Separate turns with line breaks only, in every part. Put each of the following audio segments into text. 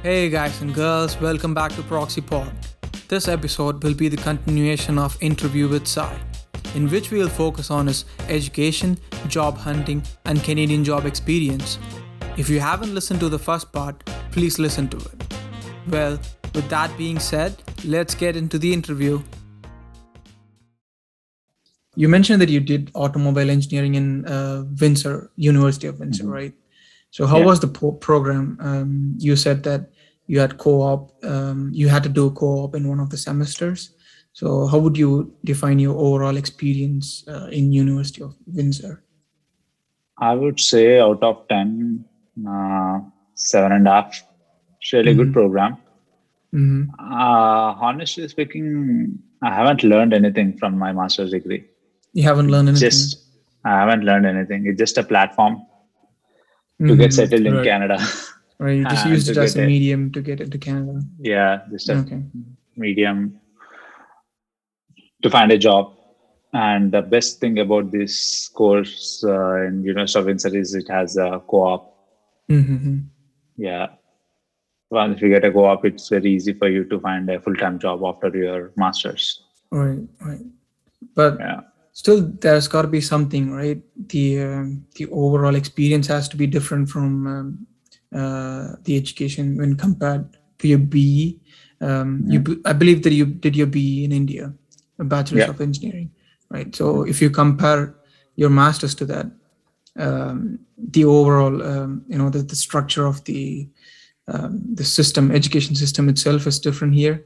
Hey guys and girls, welcome back to Proxy Pod. This episode will be the continuation of Interview with Sai, in which we will focus on his education, job hunting, and Canadian job experience. If you haven't listened to the first part, please listen to it. Well, with that being said, let's get into the interview. You mentioned that you did automobile engineering in uh, Windsor, University of Windsor, right? So how
Yeah.
was the po- program? Um, you said that you had co-op. Um, you had to do co-op in one of the semesters. So how would you define your overall experience uh, in University of Windsor?
I would say out of 10, uh, seven and a half. Really good
Mhm.
program.
hmm
Uh, honestly speaking, I haven't learned anything from my master's degree.
You haven't learned anything.
Just, I haven't learned anything. It's just a platform to
Mhm.
get settled in
Right.
Canada.
Right, you just used it as a medium to get into Canada.
yeah, just a
Okay.
medium to find a job. And the best thing about this course uh, in University of Windsor is it has a co-op
Mm-hmm.
Yeah. Once if you get a co-op, it's very easy for you to find a full-time job after your master's.
Right, right. But
Yeah.
Still, there's got to be something, right? The um, the overall experience has to be different from um, uh, the education when compared to your BE. Um, You, b- I believe that you did your BE in India, a bachelor's
Yeah.
of engineering, right? So if you compare your master's to that, um, the overall, um, you know, the, the structure of the um, the system, education system itself is different here.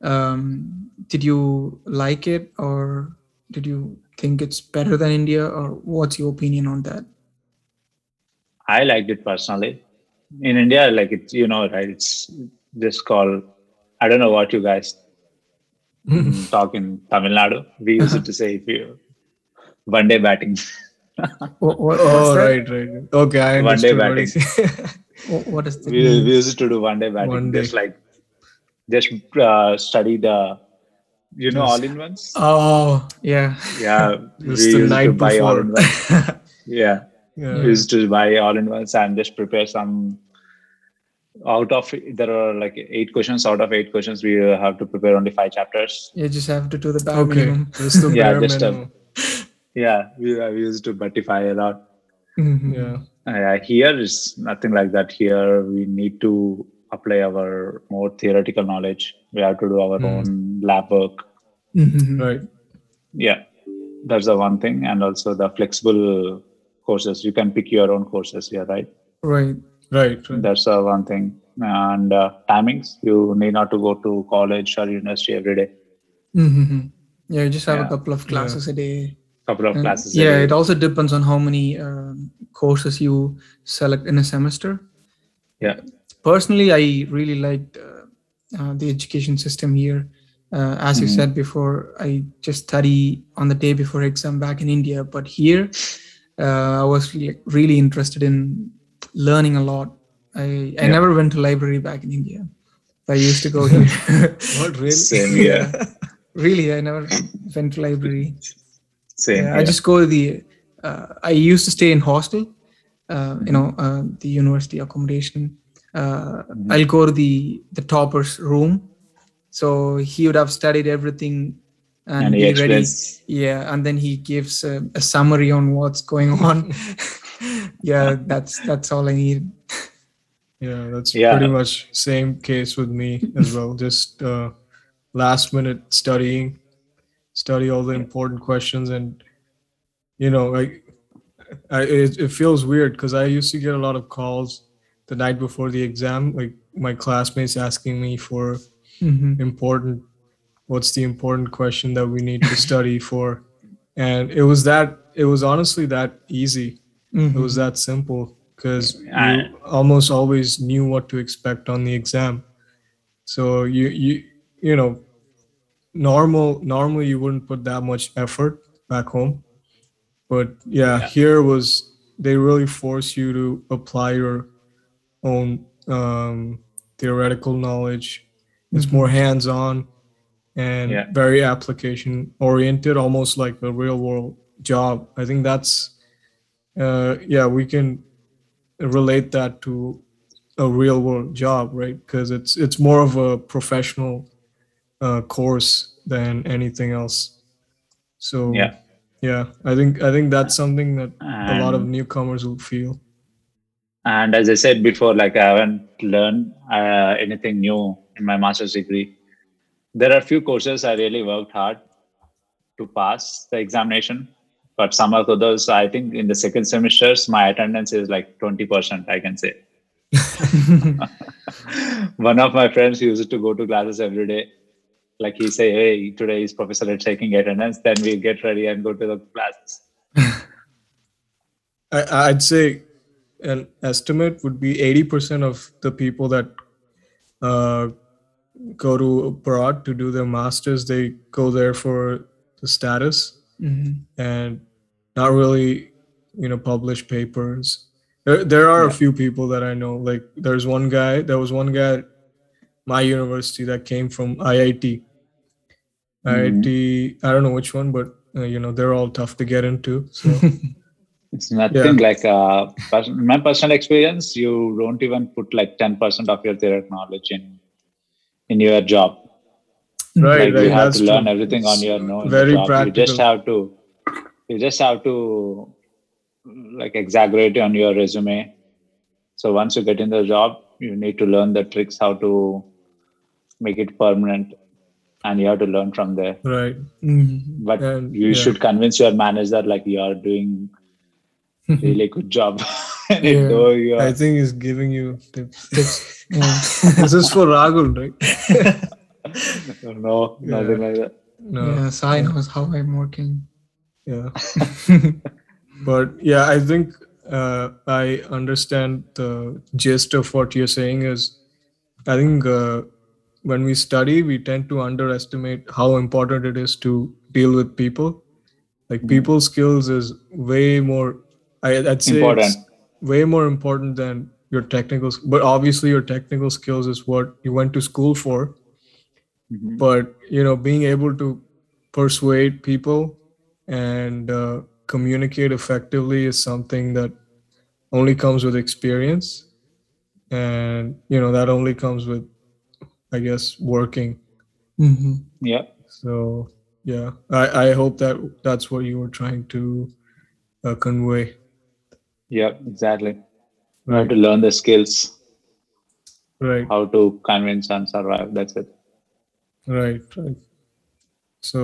Um, did you like it, or did you think it's better than India, or what's your opinion on that?
I liked it personally. In India, like it's you know, right? It's just called. I don't know what you guys talk in Tamil Nadu. We use
Uh-huh.
to say if you one day batting.
What, what,
Oh, right, right. right. Okay, I
One day batting.
What, what is the
we, we used to do one day batting.
One day.
Just like just uh, study the you know all in ones.
Oh, yeah.
Yeah, we
Just the
used to
night
buy all in ones. Yeah.
Yeah.
We used to buy all in ones and just prepare some out of there are like eight questions out of eight questions we have to prepare only five chapters
you just have to do the bare
Okay,
minimum.
that's the
Yeah,
bare
just a- yeah we, we used to buttify a lot
Mhm.
Yeah.
uh, here is nothing like that here we need to apply our more theoretical knowledge we have to do our
Mm.
own lab work
Mhm.
Right.
yeah that's the one thing and also the flexible courses you can pick your own courses yeah right
Right.
Right. Right.
That's uh, one thing. And uh, timings, you need not to go to college or university every day.
Mhm. Yeah, you just have a couple of classes a day.
Couple of
And
classes. a
yeah,
day.
it also depends on how many um, courses you select in a semester.
Yeah.
Personally, I really liked uh, uh, the education system here. Uh, as you
Mhm.
said before, I just study on the day before exam back in India, but here uh, I was really, really interested in learning a lot. I, I
Yeah.
never went to library back in India. I used to go here.
What really?
Same here.
really, I never went to library.
Same.
Yeah, I just go to the. Uh, I used to stay in hostel. Uh, you know, uh, the university accommodation. Uh. I'll go to the the topper's room. So he would have studied everything and,
and he
be ready. Yeah, and then he gives a, a summary on what's going on. yeah, that's that's all I need.
Yeah, that's
Yeah.
pretty much same case with me as well. Just uh, last minute studying, study all the important questions, and you know, like I, it, it feels weird because I used to get a lot of calls the night before the exam, like my classmates asking me for
Mhm.
important, what's the important question that we need to study for, and it was that it was honestly that easy. It was that simple because you almost always knew what to expect on the exam. So you you you know normal normally you wouldn't put that much effort back home. But yeah,
Yeah.
here was they really force you to apply your own um, theoretical knowledge it's
Mhm.
more hands-on and
Yeah.
very application oriented almost like a real world job i think that's uh, yeah we can relate that to a real world job, right? Because it's it's more of a professional uh, course than anything else. So
Yeah.
yeah, I think I think that's something that a lot of newcomers will feel.
And as I said before, like I haven't learned uh, anything new in my master's degree. There are a few courses I really worked hard to pass the examination, but some of those, I think in the second semesters, my attendance is like 20%, I can say. One of my friends used to go to classes every day. Like he say, hey, today is professor is taking attendance. Then we get ready and go to the classes.
I, I'd say an estimate would be 80% of the people that uh, go to abroad to do their masters, they go there for the status
Mhm.
and not really, you know, publish papers. There, there are a few people that I know. Like there's one guy, there was one guy at my university that came from IIT. IIT, I don't know which one, but uh, you know, they're all tough to get into. So
It's nothing like uh, pers- my personal experience. You don't even put like ten percent of your theoretical knowledge in in your job.
right,
like
right.
you have to learn
true.
everything on your own.
Very
job.
practical.
You just have to. You just have to like exaggerate on your resume. So once you get in the job, you need to learn the tricks how to make it permanent, and you have to learn from there.
right.
Mhm.
But
And,
you
yeah.
should convince your manager like you are doing really good job. And
Yeah.
though you are
I think he's giving you tips.
Tips. Yeah.
this is for Rahul, right?
no,
Yeah.
nothing like that.
No.
Yeah, Sai knows how I'm working.
Yeah. but yeah, I think uh, I understand the gist of what you're saying is I think uh, when we study, we tend to underestimate how important it is to deal with people. Like
Mhm.
people skills is way more, I, I'd say
Important.
it's way more important than your technical, s- but obviously your technical skills is what you went to school for.
Mhm.
But, you know, being able to persuade people and uh, communicate effectively is something that only comes with experience and you know that only comes with i guess working
Mhm.
Yeah,
so yeah i, I hope that that's what you were trying to uh, convey
yeah, exactly. You have to learn the skills,
right
how to convince and survive. That's it.
right right so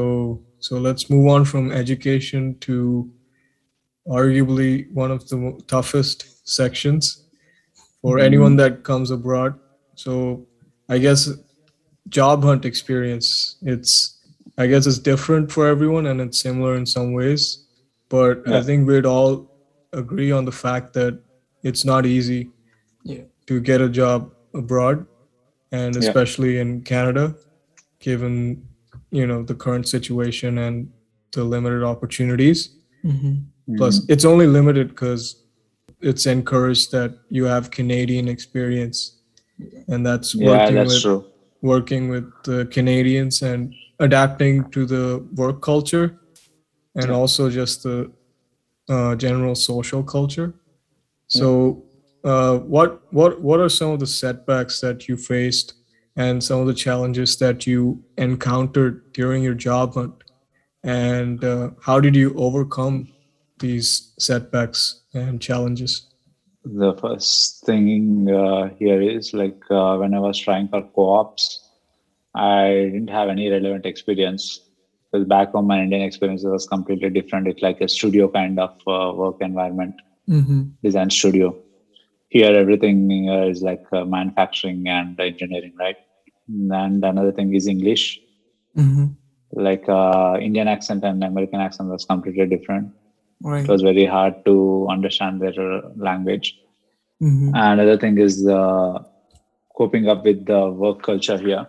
so let's move on from education to arguably one of the toughest sections for
Mhm.
anyone that comes abroad so i guess job hunt experience it's i guess it's different for everyone and it's similar in some ways but i think we'd all agree on the fact that it's not easy
Yeah.
to get a job abroad and
Yeah.
especially in canada given you know the current situation and the limited opportunities
Mhm.
plus it's only limited because it's encouraged that you have canadian experience and that's
yeah,
working
that's
with
true.
working with the canadians and adapting to the work culture and
Yeah.
also just the uh, general social culture. So uh, what what what are some of the setbacks that you faced and some of the challenges that you encountered during your job hunt? And uh, how did you overcome these setbacks and challenges?
The first thing uh, here is like uh, when I was trying for co-ops, I didn't have any relevant experience. Because back home, my Indian experience was completely different. It's like a studio kind of uh, work environment.
Mhm.
design studio. Here, everything uh, is like uh, manufacturing and engineering, right? And another thing is English.
Mhm.
Like uh, Indian accent and American accent was completely different.
Right.
It was very hard to understand their uh, language.
Mhm.
And another thing is uh, coping up with the work culture here.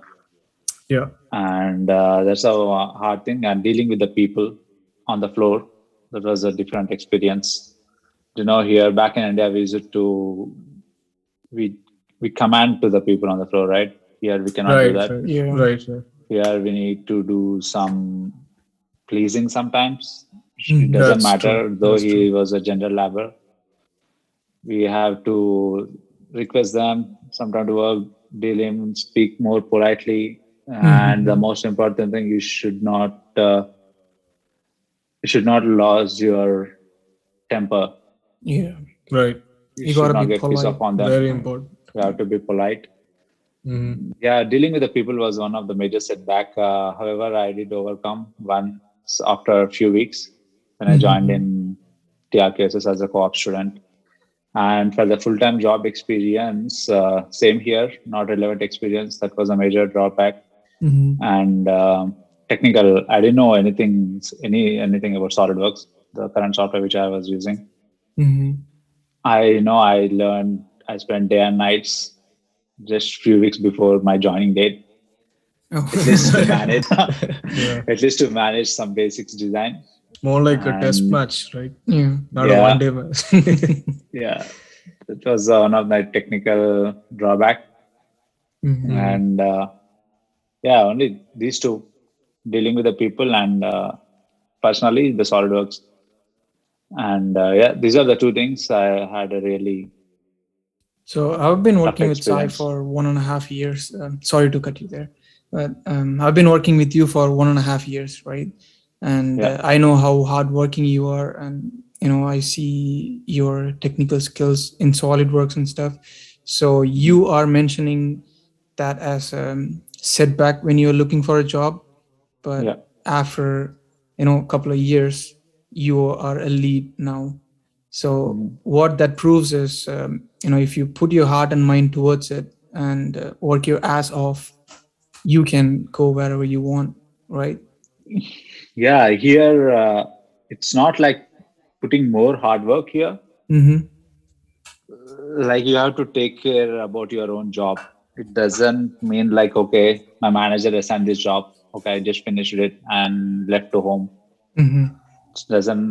Yeah
And uh, that's a hard thing. And dealing with the people on the floor, that was a different experience. You know, here back in India, we used to we we command to the people on the floor, right? Here we cannot
right
do that.
right,
Yeah.
right right
Here we need to do some pleasing sometimes.
Mm,
It doesn't
that's
matter,
true.
though
That's
he
true.
was a general laborer. We have to request them sometime to work, deal him, speak more politely, and the most important thing, you should not uh, you should not lose your temper.
Yeah.
Right.
You,
You
should
gotta
not
be
get pissed
polite.
off on them.
Very important.
You have to be polite.
Mhm.
Yeah, dealing with the people was one of the major setback. Uh, however, I did overcome once after a few weeks when I joined in TRKSS as a co-op student. And for the full-time job experience, uh, same here, not relevant experience. That was a major drawback.
Mhm.
And um technical, I didn't know anything, any anything about SolidWorks, the current software which I was using.
Mhm.
I know I learned. I spent day and nights just few weeks before my joining date
Oh.
at least to manage
Yeah.
at least to manage some basics design
More like a test match, right?
yeah.
Not
Yeah.
a one day match.
yeah it was uh, one of my technical drawback
Mhm.
and uh, yeah only these two dealing with the people and uh, personally the solidworks and uh, yeah these are the two things i had a really
So I've been working with Sai for one and a half years. Um, sorry to cut you there, but um, I've been working with you for one and a half years, right? And
Yeah.
uh, I know how hardworking you are, and you know I see your technical skills in SolidWorks and stuff. So you are mentioning that as a setback when you're looking for a job, but
Yeah.
after you know a couple of years, you are a lead now. So
Mhm.
what that proves is, um, you know, if you put your heart and mind towards it and uh, work your ass off, you can go wherever you want, right?
yeah here uh, it's not like putting more hard work here
Mm-hmm.
like you have to take care about your own job it doesn't mean like okay my manager assigned this job okay i just finished it and left to home
Mm-hmm.
it doesn't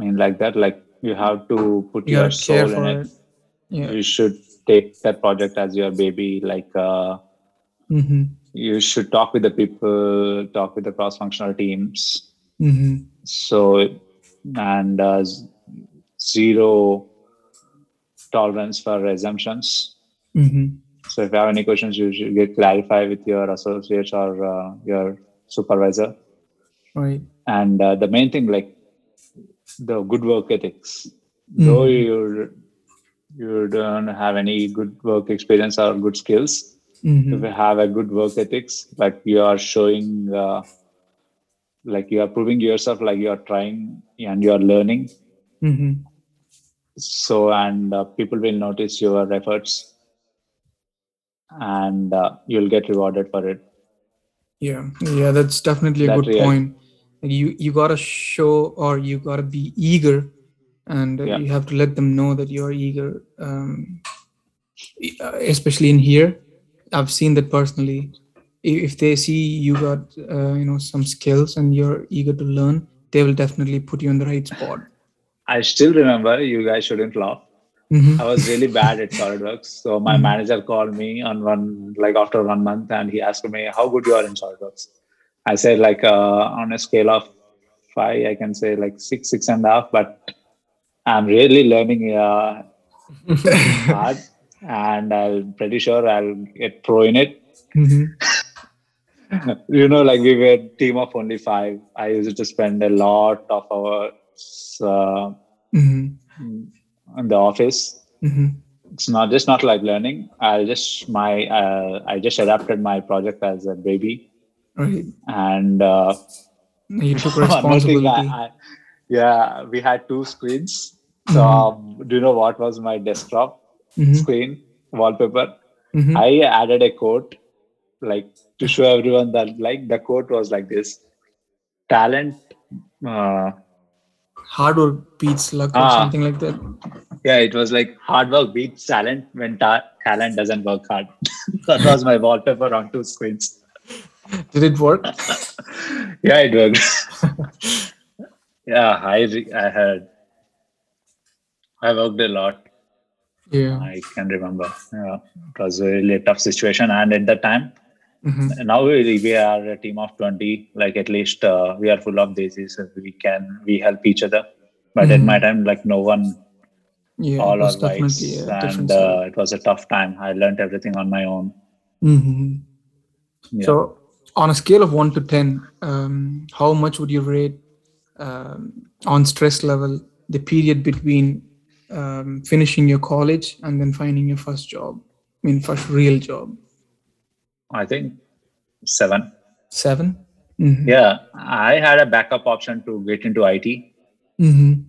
mean like that like you have to put
You
your soul in
it.
it
Yeah.
you should take that project as your baby like uh,
Mm-hmm.
you should talk with the people talk with the cross functional teams
Mm-hmm.
so and uh, zero tolerance for assumptions
Mm-hmm.
So if you have any questions you should get clarify with your associates or uh, your supervisor
Right.
and uh, the main thing like the good work ethics though
Mhm.
you you don't have any good work experience or good skills
Mm-hmm.
if you have a good work ethics like you are showing uh, like you are proving yourself like you are trying and you are learning
Mm-hmm.
so and uh, people will notice your efforts and uh, you'll get rewarded for it
Yeah. Yeah. That's definitely a
That
good
real-
point. You you gotta show or you gotta be eager, and
Yeah.
you have to let them know that you're eager. Um, uh, especially in here, I've seen that personally. If they see you got uh, you know some skills and you're eager to learn, they will definitely put you in the right spot.
i still remember you guys shouldn't laugh
Mhm.
I was really bad at SolidWorks. So my manager called me on one like after one month and he asked me how good you are in SolidWorks. I said like uh, on a scale of five, I can say like six, six and a half, but I'm really learning uh, hard and I'm pretty sure I'll get pro in it.
Mhm.
you know, like we were a team of only five. I used to spend a lot of hours uh,
Mhm.
In the office
Mhm.
it's not just not like learning i just my uh, i just adapted my project as a baby
Right.
and uh,
You took
one more thing,
responsibility.
I, I, yeah we had two screens so um, do you know what was my desktop
Mhm.
screen wallpaper
Mhm.
i added a quote like to show everyone that like the quote was like this talent uh,
Hard work beats luck or
Ah.
something like that.
yeah it was like hard work beats talent when ta- talent doesn't work hard that was my wallpaper on two screens
Did it work?
yeah, it worked. yeah, I re- I had I worked a lot.
Yeah.
I can remember. Yeah, it was a really tough situation, and at that time,
Mhm.
now we, we are a team of twenty. Like at least uh, we are full of desis. We can we help each other. But at
Mhm.
my time, like no one
Yeah,
all
was
whites, and uh, it was a tough time. I learned everything on my own.
Mhm.
Yeah.
So, on a scale of one to ten, um, how much would you rate um, on stress level the period between um, finishing your college and then finding your first job? I mean, first real job.
I think seven.
7 Mhm.
Yeah, I had a backup option to get into IT.
Mhm.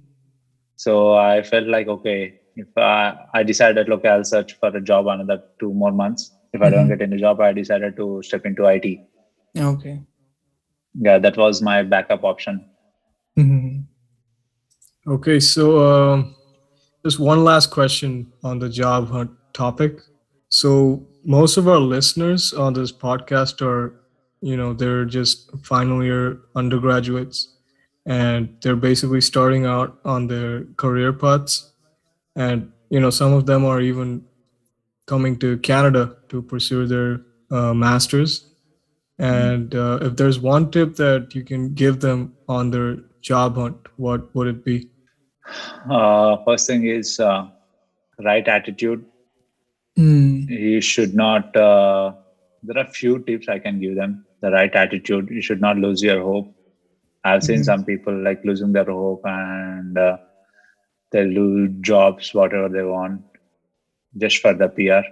So I felt like, okay, if I, I decided, okay, I'll search for a job another two more months. If I don't
Mhm.
get any job, I decided to step into IT.
Okay.
Yeah, that was my backup option.
Mhm.
Okay, so um, just one last question on the job hunt topic. So most of our listeners on this podcast are, you know, they're just final year undergraduates, and they're basically starting out on their career paths, and you know, some of them are even coming to Canada to pursue their uh, masters. And uh, if there's one tip that you can give them on their job hunt, what would it be?
Uh, first thing is uh, right attitude.
Mm.
You should not. Uh, there are few tips I can give them. The right attitude. You should not lose your hope. I've seen
Mhm.
some people like losing their hope and uh, they lose jobs, whatever they want, just for the PR.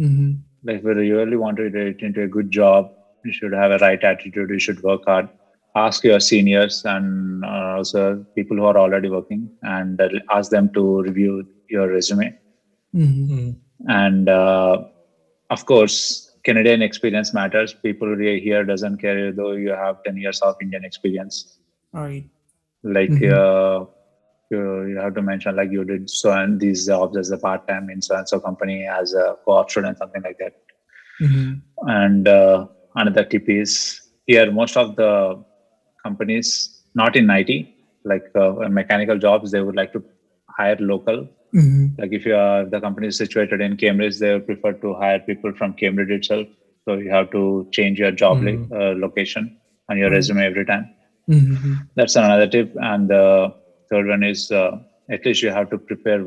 Mhm.
like if you really want to get into a good job you should have a right attitude you should work hard ask your seniors and uh, also people who are already working and uh, ask them to review your resume
Mhm.
And uh, of course canadian experience matters people here doesn't care though you have 10 years of indian experience
right
like
Mhm.
uh, you, you have to mention like you did so and these jobs as a part-time in so and so company as a co-op student something like that
Mhm.
and uh, another tip is here most of the companies not in it like uh, mechanical jobs they would like to hire local
Mhm.
like if you are the company is situated in cambridge they prefer to hire people from cambridge itself so you have to change your job
Mhm.
uh, location on your
Mhm.
resume every time
Mhm.
that's another tip and the third one is uh, at least you have to prepare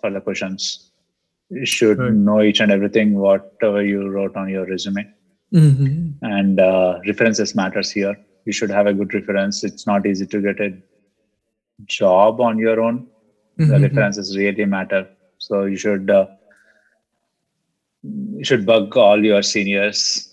for the questions you should
Right.
know each and everything whatever you wrote on your resume
Mhm.
and uh, references matters here you should have a good reference it's not easy to get a job on your own the
Mhm.
references really matter so you should uh, you should bug all your seniors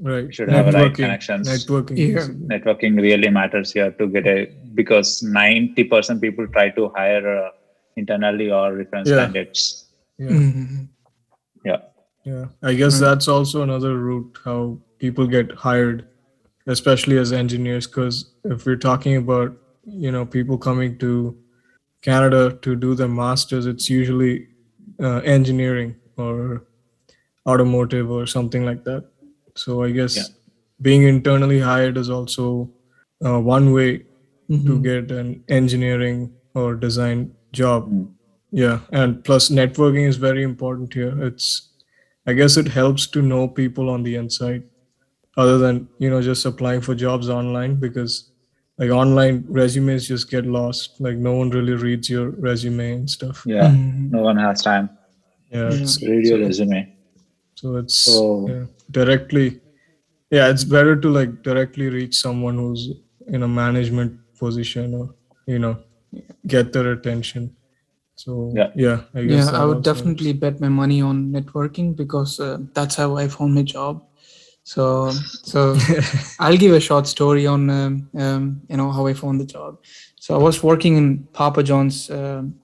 Right.
you should have a right connections
Networking.
Yeah.
networking really matters here to get a because 90% people try to hire uh, internally or reference
Yeah.
candidates
Yeah.
Mhm.
yeah
Yeah. I guess
Right.
that's also another route how people get hired, especially as engineers. Because if we're talking about, you know, people coming to Canada to do their masters, it's usually uh, engineering or automotive or something like that. So I guess
Yeah.
being internally hired is also uh, one way to
Mhm.
get an engineering or design job.
Mm.
Yeah, and plus networking is very important here. It's I guess it helps to know people on the inside other than, you know, just applying for jobs online because like online resumes just get lost. Like no one really reads your resume and stuff.
yeah
Mhm.
no one has time
Yeah,
Yeah.
it's,
read your resume
so it's
So-
yeah, directly yeah, it's better to like directly reach someone who's in a management position or you know get their attention. So
Yeah.
yeah, I guess
yeah i would
also
definitely bet my money on networking because uh, that's how i found my job so so i'll give a short story on um, um, you know how i found the job. So i was working in papa john's um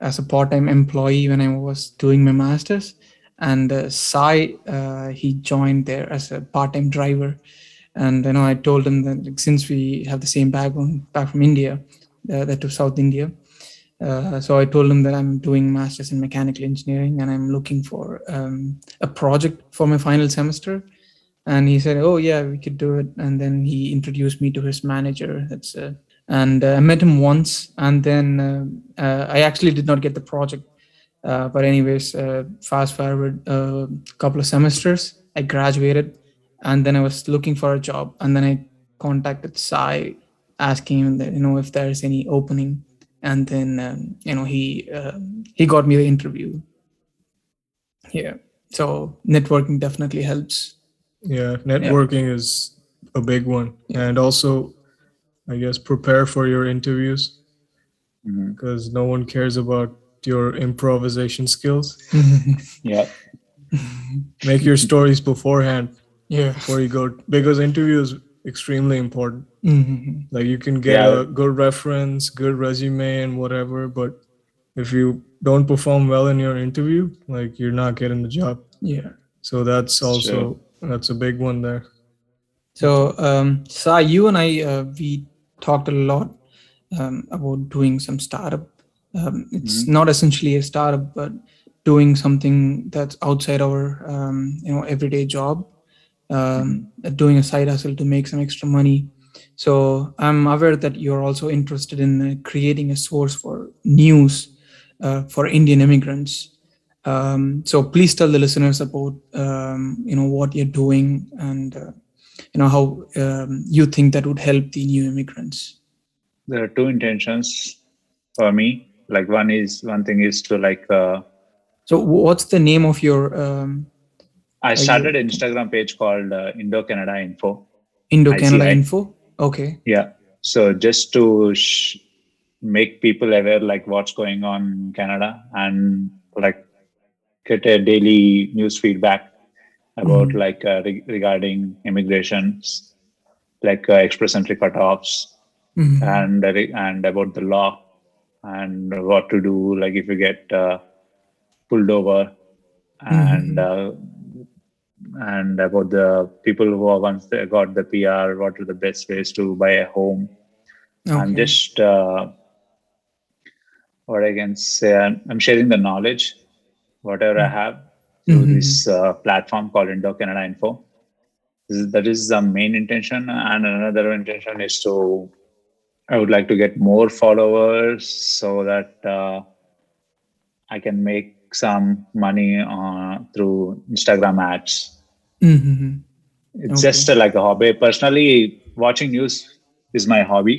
as a part-time employee when i was doing my masters. And uh, sai uh, he joined there as a part-time driver. And you know i told him that like, since we have the same background back from india uh, that to south india uh, so I told him that I'm doing masters in mechanical engineering and I'm looking for um, a project for my final semester. And he said, "Oh yeah, we could do it." And then he introduced me to his manager. That's uh, and uh, I met him once, and then uh, uh, I actually did not get the project. Uh, but anyways, uh, fast forward a couple of semesters, I graduated, and then I was looking for a job, and then I contacted Sai, asking him that you know if there is any opening and then um, you know he he got me the interview. Yeah, so networking definitely helps.
Yeah, networking is a big one, and also, I guess prepare for your interviews because no one cares about your improvisation skills.
Yeah.
Make your stories beforehand
yeah.
before you go because interview is extremely important.
Mhm.
Like you can get
Yeah.
a good reference, good resume, and whatever, but if you don't perform well in your interview, like you're not getting the job.
Yeah.
So that's
Sure.
That's a big one there.
So, um, Sai, you and I, uh, we talked a lot um, about doing some startup. Um, it's not essentially a startup, but doing something that's outside our, um, you know, everyday job, um, doing a side hustle to make some extra money. So I'm aware that you're also interested in uh, creating a source for news uh, for Indian immigrants. Um, so please tell the listeners about, um, you know, what you're doing and. Uh, you know how um, you think that would help the new immigrants.
There are two intentions for me. Like one is one thing is to like uh,
so what's the name of your um,
i
you-
started an instagram page called uh, indo canada info
indo canada info? Okay.
Yeah. So just to sh- make people aware like what's going on in canada and like get a daily news feedback about
Mhm.
like uh, re- regarding immigrations like uh, express entry cutoffs
Mhm.
and uh, and about the law and what to do like if you get uh, pulled over and uh, and about the people who are once they got the PR what are the best ways to buy a home I'm just uh, what I can say I'm sharing the knowledge whatever I have through
Mhm.
this uh, platform called Indo Canada Info is- that is the main intention and another intention is to i would like to get more followers so that uh, i can make some money uh, through instagram ads
Mhm.
it's
Okay.
just uh, like a hobby personally watching news is my hobby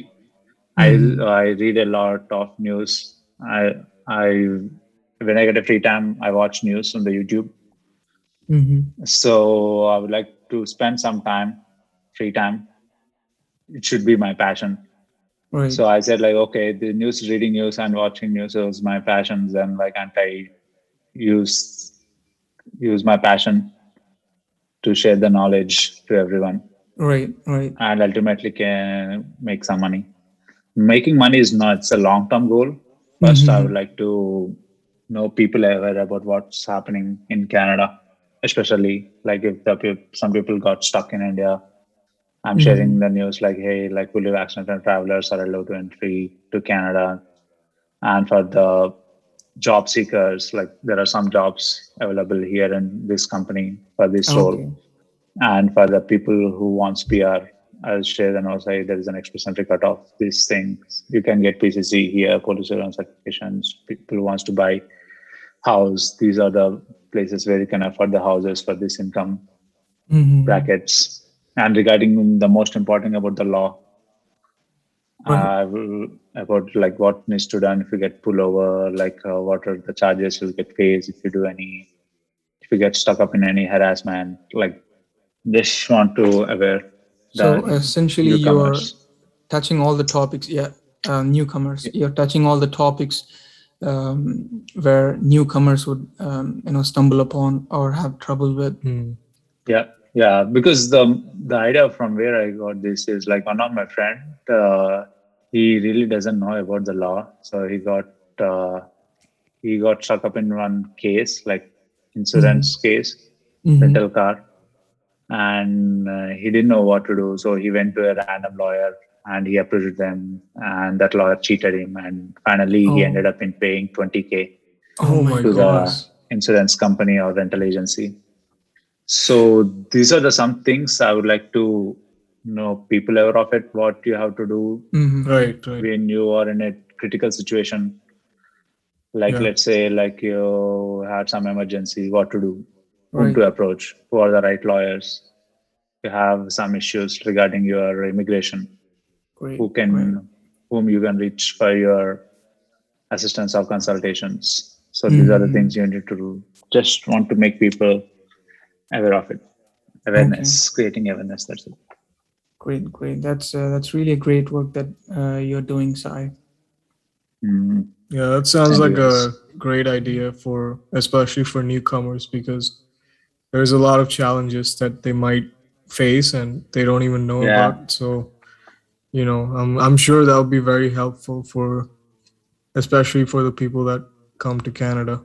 Mhm.
i i read a lot of news i i when i get a free time i watch news on the youtube.
Mhm.
so i would like to spend some time free time. It should be my passion.
Right.
So i said like okay the news reading news and watching news is my passions and why can't i use use my passion to share the knowledge to everyone?
Right right.
And ultimately can make some money. Making money is not it's a long term goal. 1st i
Mhm.
would like to know people aware about what's happening in canada especially like if the some people got stuck in india i'm
Mhm.
sharing the news like hey like fully vaccinated travelers are allowed to entry to canada and for the job seekers like there are some jobs available here in this company for this role
okay
and for the people who wants PR, I'll share and also say there is an express entry cutoff. These things you can get PCC here, police surveillance certifications. People who wants to buy house. These are the places where you can afford the houses for this income
Mhm.
brackets. And regarding the most important about the law, uh, about like what needs to done if you get pulled over, like uh, what are the charges you'll get faced if you do any, if you get stuck up in any harassment, like just want to aware.
so essentially you're touching all the topics yeah uh, newcomers you're touching all the topics um, where newcomers would um, you know stumble upon or have trouble with
Hmm.
Yeah, yeah. Because the the idea from where I got this is like one of my friend. Uh, he really doesn't know about the law, so he got uh, he got stuck up in one case, like insurance case,
Mhm.
rental car, and uh, he didn't know what to do. So he went to a random lawyer and he approached them, and that lawyer cheated him, and finally he
Oh.
ended up in paying twenty k
Oh my
to
god.
the insurance company or rental agency. So these are the some things I would like to know people aware of it, what you have to do
Mhm.
Right, right.
when you are in a critical situation. Like
Yeah.
let's say like you had some emergency, what to do, whom
Right.
to approach, who are the right lawyers. You have some issues regarding your immigration,
Great,
who can
great.
whom you can reach for your assistance or consultations. So these are the
Mhm.
things you need to do. Just want to make people aware of it. Awareness, creating awareness. That's it.
Great, great. That's uh, that's really a great work that uh, you're doing, Sai.
Mm.
Yeah, that sounds like a great idea for especially for newcomers because there's a lot of challenges that they might face and they don't even know
Yeah.
about. So, you know, I'm I'm sure that'll be very helpful for especially for the people that come to Canada.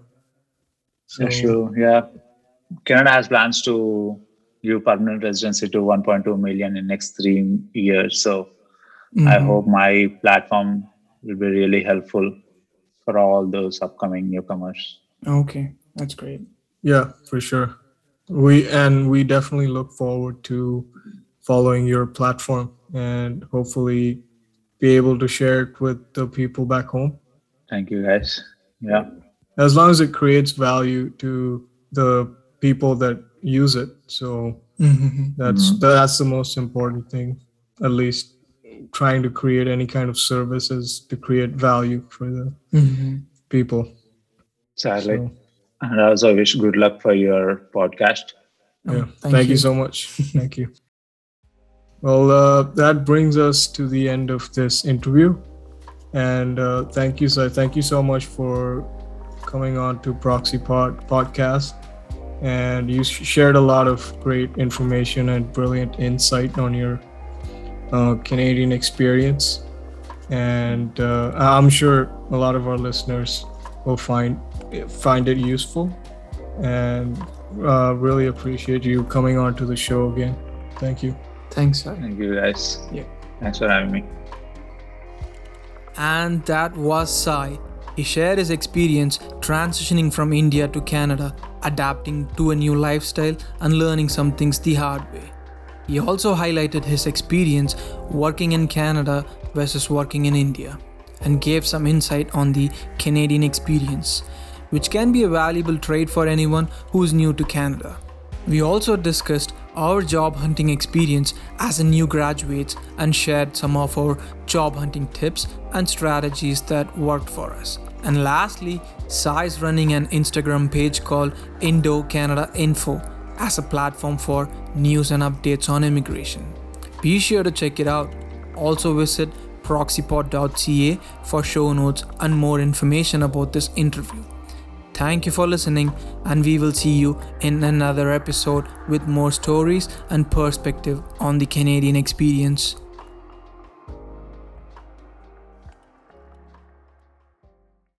So,
That's true. Yeah. Canada has plans to give permanent residency to 1.2 million in next three years. So I
Mhm.
hope my platform will be really helpful for all those upcoming newcomers.
Okay, that's great.
Yeah, for sure. We and we definitely look forward to following your platform and hopefully be able to share it with the people back home.
Thank you guys. Yeah.
As long as it creates value to the people that use it. So
Mhm.
that's
Mhm.
that's the most important thing. At least trying to create any kind of services to create value for the
Mhm.
people.
Sadly.
So,
And I also wish good luck for your podcast.
Oh,
yeah.
thank
thank, you.
you.
so much. thank you. Well, uh, that brings us to the end of this interview, and uh, thank you, so thank you so much for coming on to Proxy Pod podcast, and you sh- shared a lot of great information and brilliant insight on your uh, Canadian experience, and uh, I'm sure a lot of our listeners will find find it useful, and uh, really appreciate you coming on to the show again. Thank you.
Thanks, Sai.
Thank you guys.
Yeah.
Thanks for having me.
And that was Sai. He shared his experience transitioning from India to Canada, adapting to a new lifestyle and learning some things the hard way. He also highlighted his experience working in Canada versus working in India and gave some insight on the Canadian experience, which can be a valuable trait for anyone who is new to Canada. We also discussed our job hunting experience as a new graduates and shared some of our job hunting tips and strategies that worked for us. And lastly, Sai is running an Instagram page called Indo Canada Info as a platform for news and updates on immigration. Be sure to check it out. Also visit proxypod.ca for show notes and more information about this interview. Thank you for listening, and we will see you in another episode with more stories and perspective on the Canadian experience.